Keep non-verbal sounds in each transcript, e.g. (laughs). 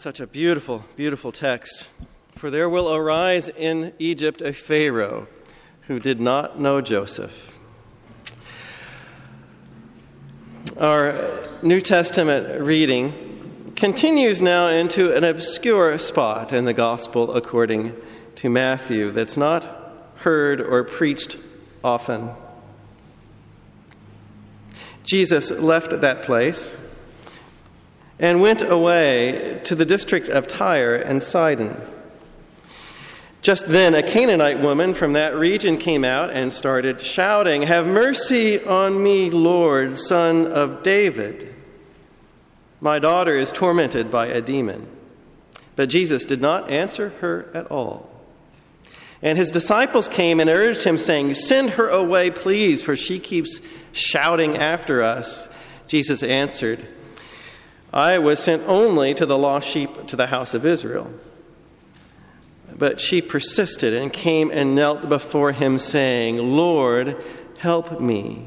Such a beautiful, beautiful text. For there will arise in Egypt a Pharaoh who did not know Joseph. Our New Testament reading continues now into an obscure spot in the Gospel according to Matthew that's not heard or preached often. Jesus left that place and went away to the district of Tyre and Sidon. Just then, a Canaanite woman from that region came out and started shouting, Have mercy on me, Lord, son of David. My daughter is tormented by a demon. But Jesus did not answer her at all. And his disciples came and urged him, saying, Send her away, please, for she keeps shouting after us. Jesus answered, I was sent only to the lost sheep to the house of Israel. But she persisted and came and knelt before him, saying, Lord, help me.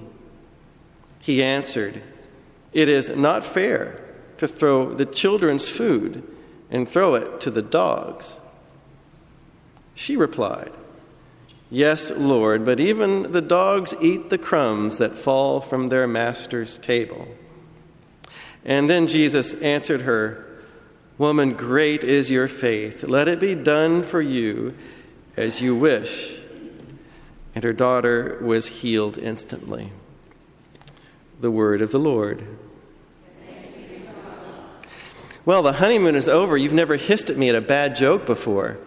He answered, It is not fair to throw the children's food and throw it to the dogs. She replied, Yes, Lord, but even the dogs eat the crumbs that fall from their master's table. And then Jesus answered her, Woman, great is your faith. Let it be done for you as you wish. And her daughter was healed instantly. The word of the Lord. Well, the honeymoon is over. You've never hissed at me at a bad joke before.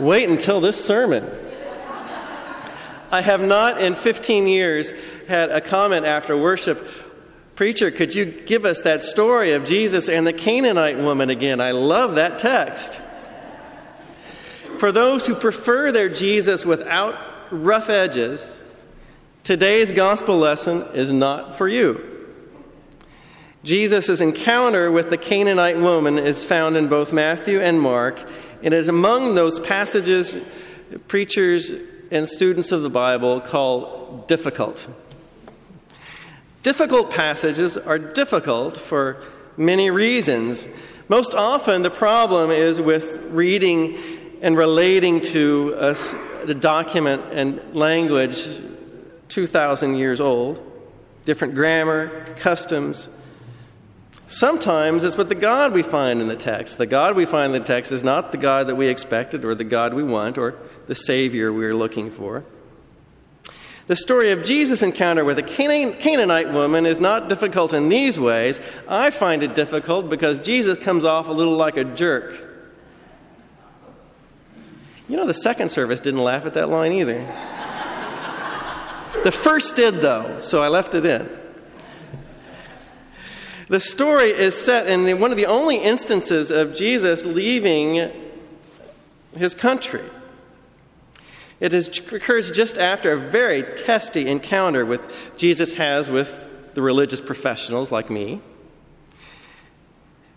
Wait until this sermon. I have not in 15 years had a comment after worship Preacher, could you give us that story of Jesus and the Canaanite woman again? I love that text. For those who prefer their Jesus without rough edges, today's gospel lesson is not for you. Jesus' encounter with the Canaanite woman is found in both Matthew and Mark, and is among those passages preachers and students of the Bible call difficult. Difficult passages are difficult for many reasons. Most often, the problem is with reading and relating to a, a document and language 2,000 years old, different grammar, customs. Sometimes it's with the God we find in the text. The God we find in the text is not the God that we expected or the God we want or the Savior we are looking for. The story of Jesus' encounter with a Canaanite woman is not difficult in these ways. I find it difficult because Jesus comes off a little like a jerk. You know, the second service didn't laugh at that line either. the first did, though, so I left it in. The story is set in one of the only instances of Jesus leaving his country. It is, occurs just after a very testy encounter with Jesus has with the religious professionals like me.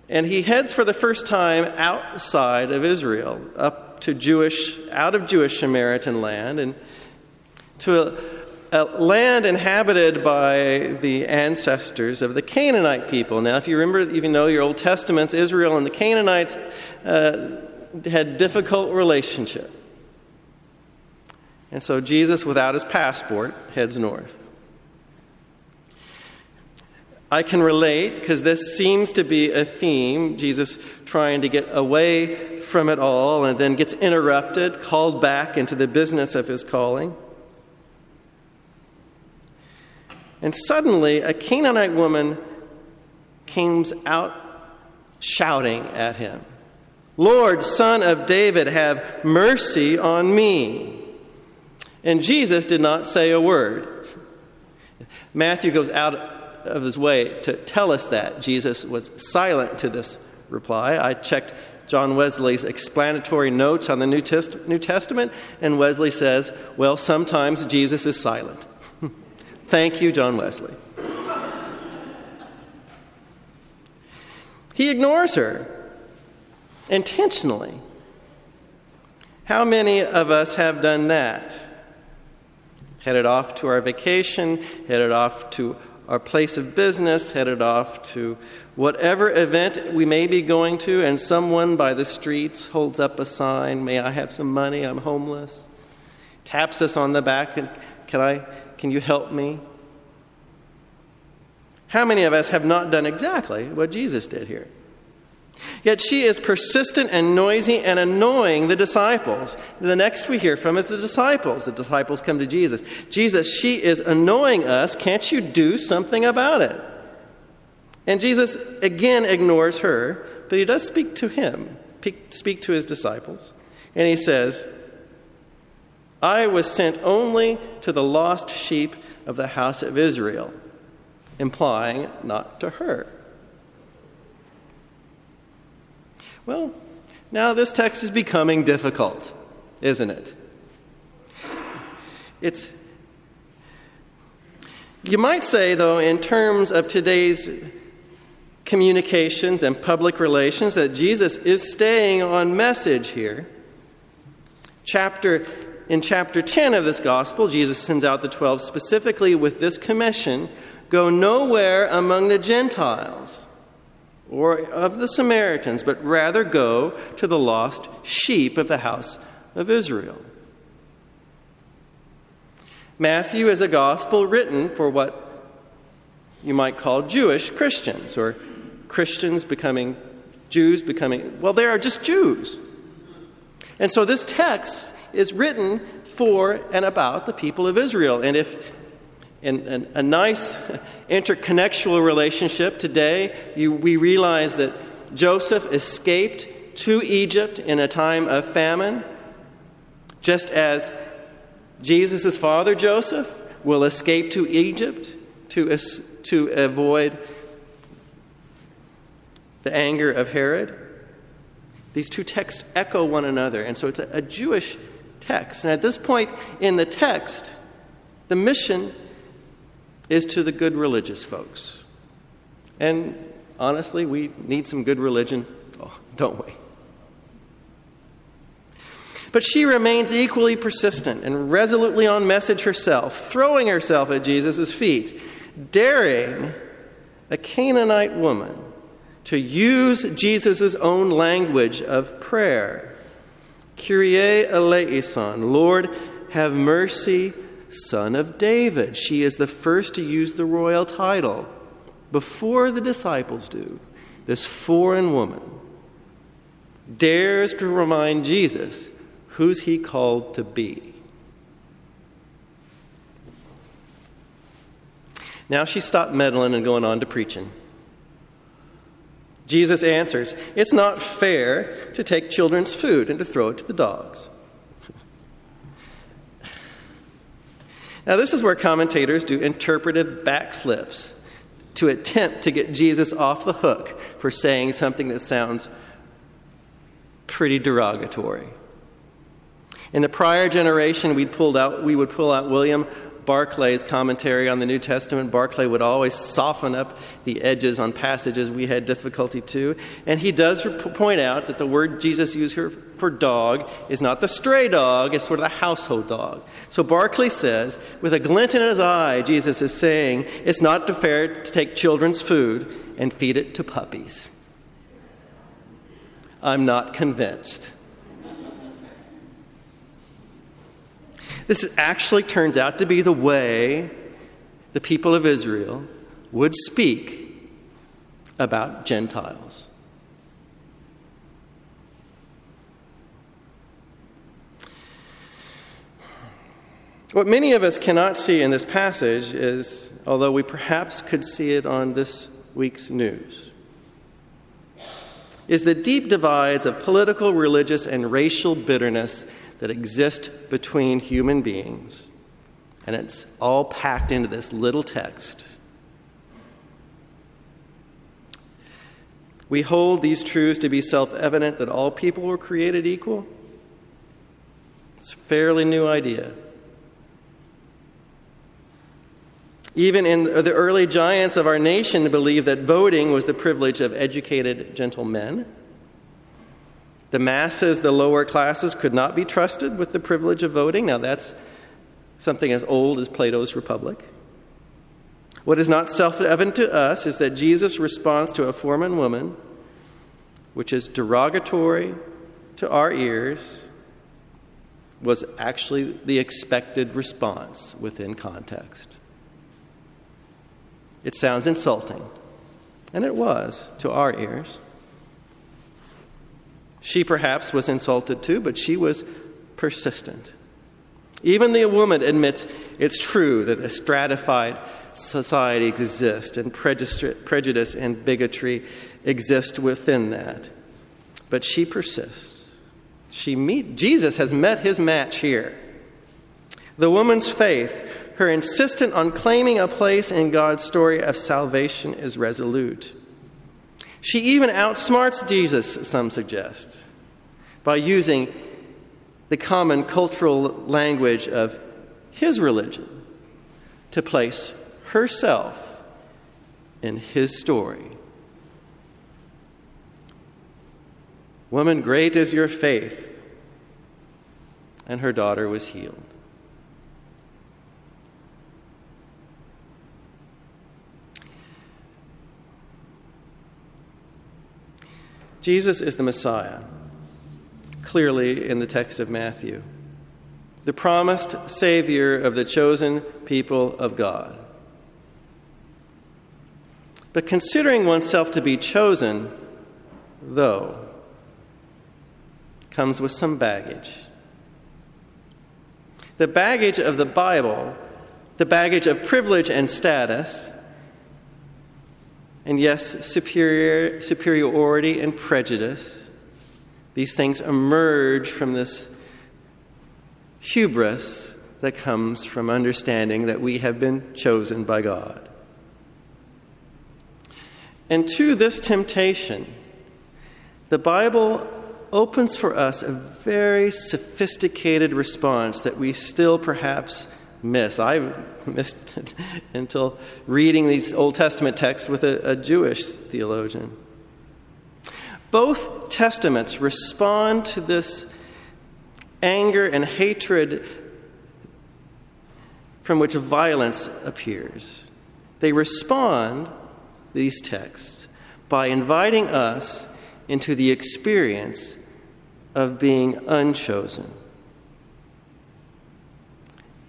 And he heads for the first time outside of Israel, up to Jewish, out of Jewish Samaritan land, and to a, a land inhabited by the ancestors of the Canaanite people. Now, if you remember, even know your Old Testaments, Israel and the Canaanites uh, had difficult relationship. And so Jesus, without his passport, heads north. I can relate because this seems to be a theme. Jesus trying to get away from it all and then gets interrupted, called back into the business of his calling. And suddenly, a Canaanite woman comes out shouting at him Lord, son of David, have mercy on me. And Jesus did not say a word. Matthew goes out of his way to tell us that. Jesus was silent to this reply. I checked John Wesley's explanatory notes on the New, Test- New Testament, and Wesley says, well, sometimes Jesus is silent. (laughs) Thank you, John Wesley. he ignores her intentionally. How many of us have done that? Headed off to our vacation, headed off to our place of business, headed off to whatever event we may be going to, and someone by the streets holds up a sign, May I have some money? I'm homeless. Taps us on the back, and can, I, can you help me? How many of us have not done exactly what Jesus did here? Yet she is persistent and noisy and annoying the disciples. The next we hear from is the disciples. The disciples come to Jesus. Jesus, she is annoying us. Can't you do something about it? And Jesus again ignores her, but he does speak to him, speak to his disciples. And he says, I was sent only to the lost sheep of the house of Israel, implying not to her. Well, now this text is becoming difficult, isn't it? It's you might say, though, in terms of today's communications and public relations, that Jesus is staying on message here. Chapter, in chapter 10 of this gospel, Jesus sends out the 12 specifically with this commission go nowhere among the Gentiles or of the Samaritans, but rather go to the lost sheep of the house of Israel. Matthew is a gospel written for what you might call Jewish Christians, or Christians becoming Jews becoming, well, they are just Jews. And so this text is written for and about the people of Israel. And if in, in a nice interconnectual relationship. Today, you, we realize that Joseph escaped to Egypt in a time of famine, just as Jesus' father, Joseph, will escape to Egypt to, to avoid the anger of Herod. These two texts echo one another, and so it's a, a Jewish text. And at this point in the text, the mission is to the good religious folks. And honestly, we need some good religion, oh, don't we? But she remains equally persistent and resolutely on message herself, throwing herself at Jesus' feet, daring a Canaanite woman to use Jesus' own language of prayer. Kyrie eleison, Lord, have mercy son of David. She is the first to use the royal title before the disciples do. This foreign woman dares to remind Jesus who's he called to be. Now she stopped meddling and going on to preaching. Jesus answers, It's not fair to take children's food and to throw it to the dogs. Now, this is where commentators do interpretive backflips to attempt to get Jesus off the hook for saying something that sounds pretty derogatory. In the prior generation, we pulled out, we would pull out William Barclay's commentary on the New Testament, Barclay would always soften up the edges on passages we had difficulty to. And he does point out that the word Jesus used here for dog is not the stray dog, it's sort of the household dog. So Barclay says, with a glint in his eye, Jesus is saying it's not fair to take children's food and feed it to puppies. I'm not convinced. This actually turns out to be the way the people of Israel would speak about Gentiles. What many of us cannot see in this passage is, although we perhaps could see it on this week's news, is the deep divides of political, religious, and racial bitterness that exist between human beings. And it's all packed into this little text. We hold these truths to be self evident that all people were created equal. It's a fairly new idea. Even in the early giants of our nation believed that voting was the privilege of educated gentlemen. The masses, the lower classes, could not be trusted with the privilege of voting. Now, that's something as old as Plato's Republic. What is not self evident to us is that Jesus' response to a foreman woman, which is derogatory to our ears, was actually the expected response within context. It sounds insulting, and it was to our ears. She perhaps was insulted too, but she was persistent. Even the woman admits it's true that a stratified society exists and prejudice and bigotry exist within that. But she persists. She meet, Jesus has met his match here. The woman's faith, her insistence on claiming a place in God's story of salvation, is resolute. She even outsmarts Jesus, some suggest, by using the common cultural language of his religion to place herself in his story. Woman, great is your faith. And her daughter was healed. Jesus is the Messiah, clearly in the text of Matthew, the promised Savior of the chosen people of God. But considering oneself to be chosen, though, comes with some baggage. The baggage of the Bible, the baggage of privilege and status, and yes, superior, superiority and prejudice, these things emerge from this hubris that comes from understanding that we have been chosen by God. And to this temptation, the Bible opens for us a very sophisticated response that we still perhaps miss. I missed it (laughs) until reading these Old Testament texts with a, a Jewish theologian. Both testaments respond to this anger and hatred from which violence appears. They respond, these texts, by inviting us into the experience of being unchosen.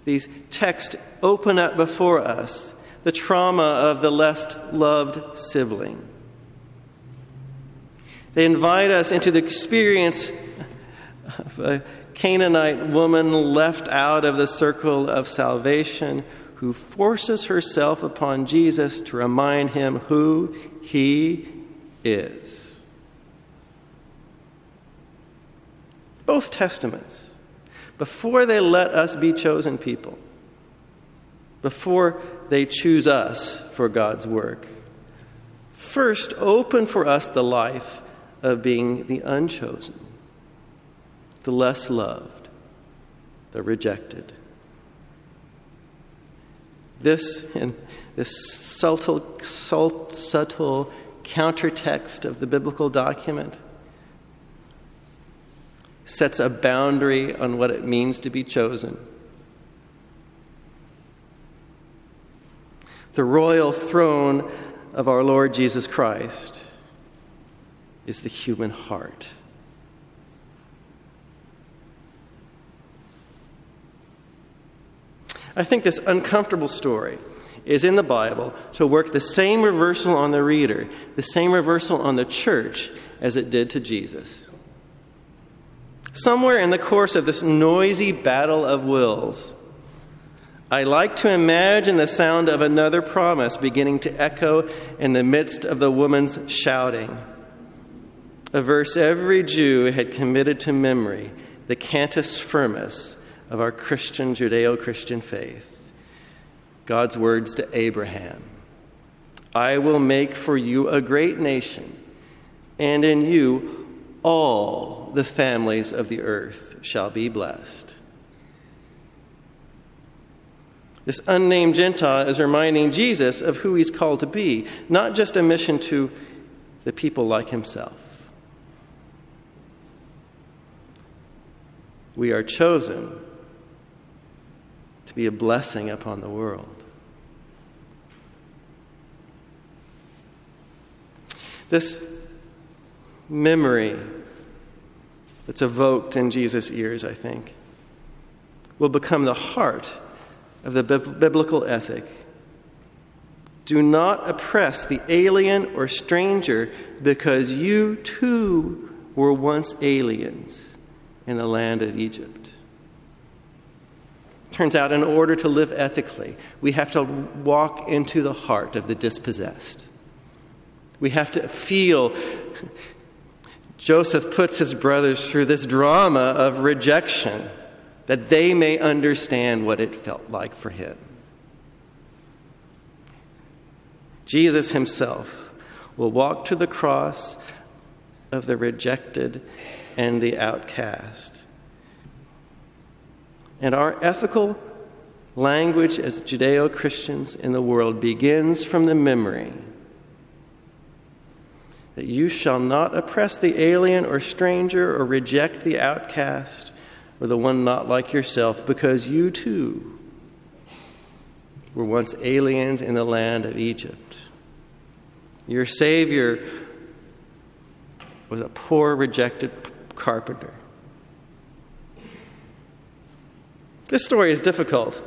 These texts open up before us the trauma of the less loved sibling. They invite us into the experience of a Canaanite woman left out of the circle of salvation who forces herself upon Jesus to remind him who he is. Both Testaments before they let us be chosen people, before they choose us for God's work. First, open for us the life of being the unchosen, the less loved, the rejected. This, in this subtle, subtle countertext of the biblical document, sets a boundary on what it means to be chosen. The royal throne of our Lord Jesus Christ is the human heart. I think this uncomfortable story is in the Bible to work the same reversal on the reader, the same reversal on the church as it did to Jesus. Somewhere in the course of this noisy battle of wills, I like to imagine the sound of another promise beginning to echo in the midst of the woman's shouting. A verse every Jew had committed to memory, the cantus firmus of our Christian, Judeo Christian faith. God's words to Abraham I will make for you a great nation, and in you all the families of the earth shall be blessed. This unnamed Gentile is reminding Jesus of who he's called to be, not just a mission to the people like himself. We are chosen to be a blessing upon the world. This memory that's evoked in Jesus' ears, I think, will become the heart of the biblical ethic. Do not oppress the alien or stranger because you too were once aliens in the land of Egypt. Turns out, in order to live ethically, we have to walk into the heart of the dispossessed. We have to feel. Joseph puts his brothers through this drama of rejection that they may understand what it felt like for him. Jesus himself will walk to the cross of the rejected and the outcast. And our ethical language as Judeo Christians in the world begins from the memory that you shall not oppress the alien or stranger or reject the outcast or the one not like yourself, because you too were once aliens in the land of Egypt. Your Savior was a poor, rejected carpenter. This story is difficult.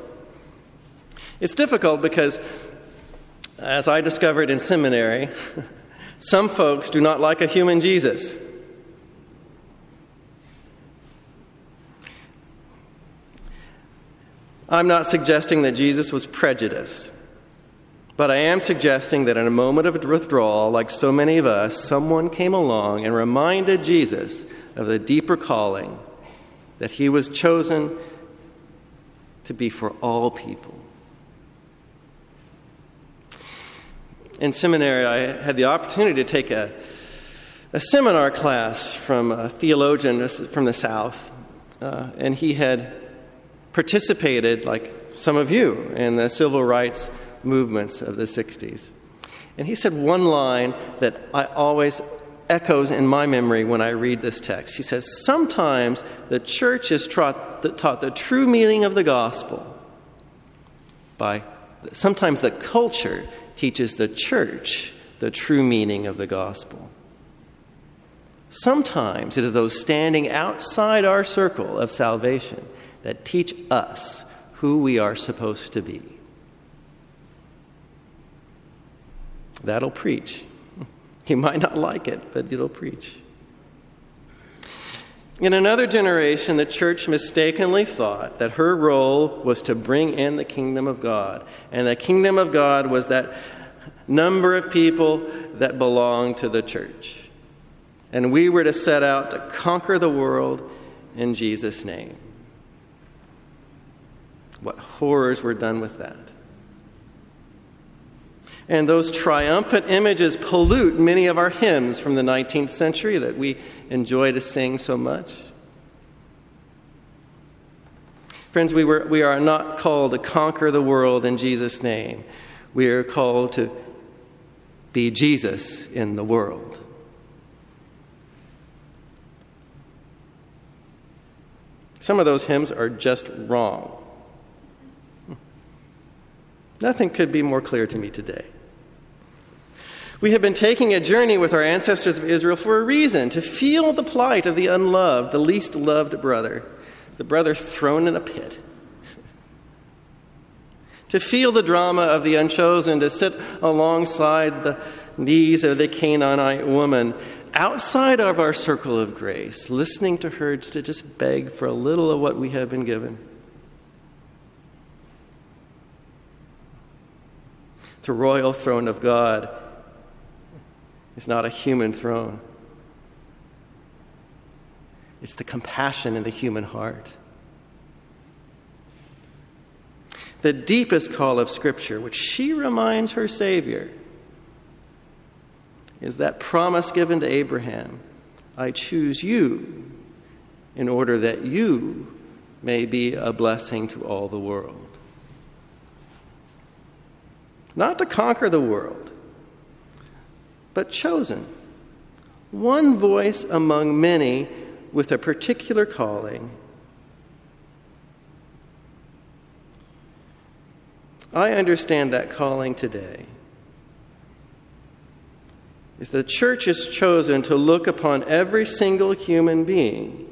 It's difficult because, as I discovered in seminary, (laughs) some folks do not like a human Jesus. I'm not suggesting that Jesus was prejudiced, but I am suggesting that in a moment of withdrawal, like so many of us, someone came along and reminded Jesus of the deeper calling that he was chosen to be for all people. In seminary, I had the opportunity to take a, a seminar class from a theologian from the South, uh, and he had participated, like some of you, in the civil rights movements of the 60s. And he said one line that I always echoes in my memory when I read this text. He says, Sometimes the church is taught the, taught the true meaning of the gospel by, sometimes the culture teaches the church the true meaning of the gospel. Sometimes it is those standing outside our circle of salvation that teach us who we are supposed to be. That'll preach. (laughs) You might not like it, but it'll preach. In another generation, the church mistakenly thought that her role was to bring in the kingdom of God. And the kingdom of God was that number of people that belonged to the church. And we were to set out to conquer the world in Jesus' name. What horrors were done with that. And those triumphant images pollute many of our hymns from the 19th century that we enjoy to sing so much. Friends, we, were, we are not called to conquer the world in Jesus' name. We are called to be Jesus in the world. Some of those hymns are just wrong. Nothing could be more clear to me today. We have been taking a journey with our ancestors of Israel for a reason to feel the plight of the unloved, the least loved brother, the brother thrown in a pit. (laughs) to feel the drama of the unchosen, to sit alongside the knees of the Canaanite woman outside of our circle of grace, listening to her to just beg for a little of what we have been given. The royal throne of God is not a human throne, it's the compassion in the human heart. The deepest call of Scripture, which she reminds her Savior, is that promise given to Abraham I choose you in order that you may be a blessing to all the world not to conquer the world, but chosen. One voice among many with a particular calling. I understand that calling today is the church is chosen to look upon every single human being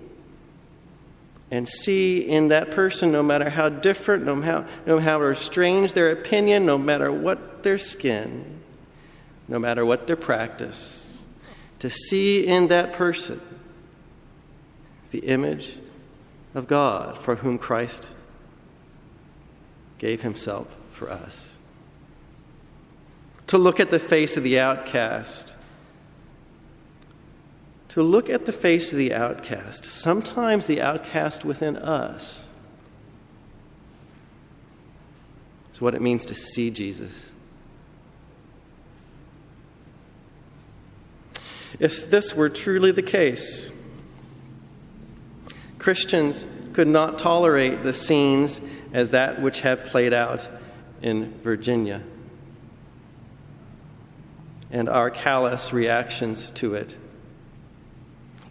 and see in that person, no matter how different, no matter, no matter how strange their opinion, no matter what their skin, no matter what their practice, to see in that person the image of God for whom Christ gave himself for us. To look at the face of the outcast. To look at the face of the outcast, sometimes the outcast within us, is what it means to see Jesus. If this were truly the case, Christians could not tolerate the scenes as that which have played out in Virginia and our callous reactions to it.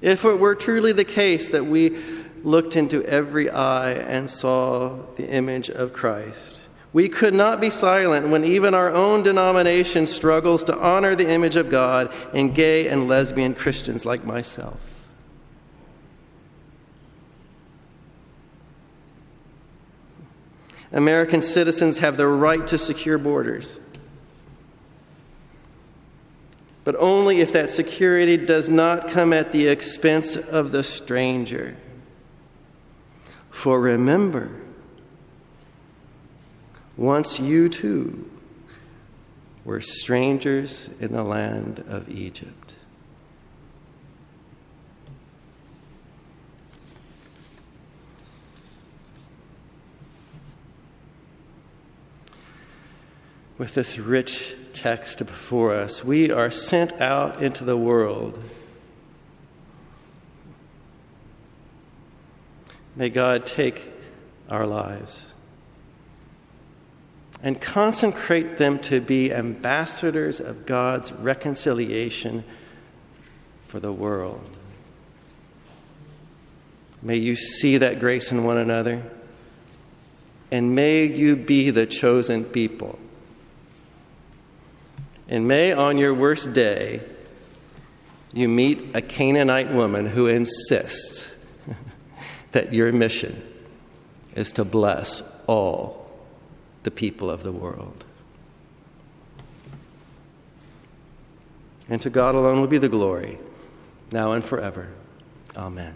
If it were truly the case that we looked into every eye and saw the image of Christ, we could not be silent when even our own denomination struggles to honor the image of God in gay and lesbian Christians like myself. American citizens have the right to secure borders. But only if that security does not come at the expense of the stranger. For remember, once you too were strangers in the land of Egypt. with this rich text before us, we are sent out into the world. May God take our lives and consecrate them to be ambassadors of God's reconciliation for the world. May you see that grace in one another, and may you be the chosen people and may on your worst day you meet a Canaanite woman who insists (laughs) that your mission is to bless all the people of the world. And to God alone will be the glory, now and forever. Amen.